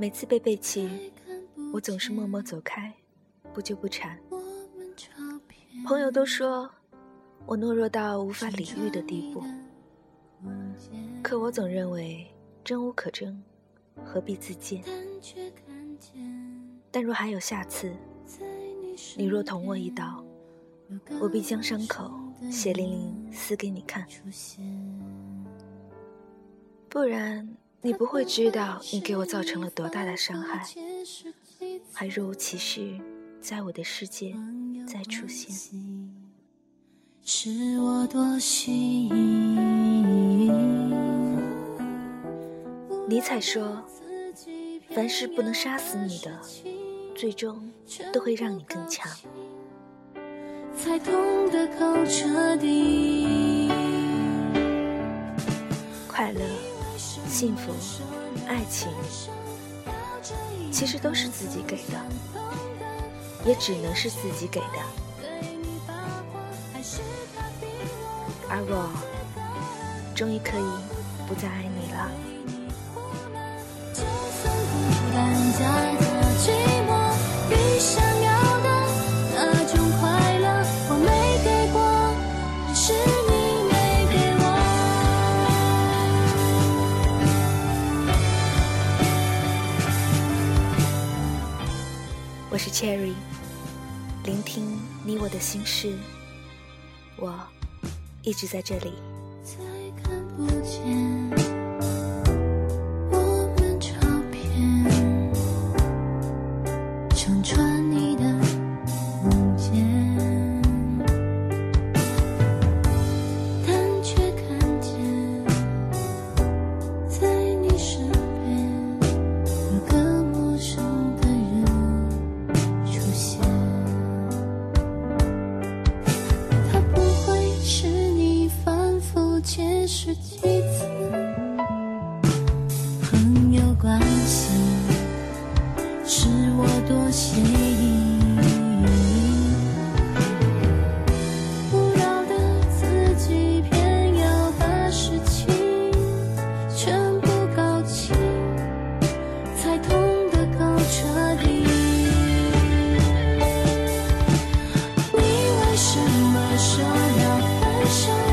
每次被背弃，我总是默默走开，不纠不缠。朋友都说我懦弱到无法理喻的地步，可我总认为争无可争，何必自荐？但若还有下次，你若捅我一刀，我必将伤口血淋淋撕给你看。不然，你不会知道你给我造成了多大的伤害，还若无其事在我的世界再出现。是我多心。尼采说：“凡是不能杀死你的，最终都会让你更强。”才痛得够彻底。快乐。幸福、爱情，其实都是自己给的，也只能是自己给的。而我，终于可以不再爱你了。是 Cherry，聆听你我的心事，我一直在这里。再看不见是几次朋友关系，是我多心。不的自己，偏要把事情全部搞清，才痛得够彻底。你为什么说要分手？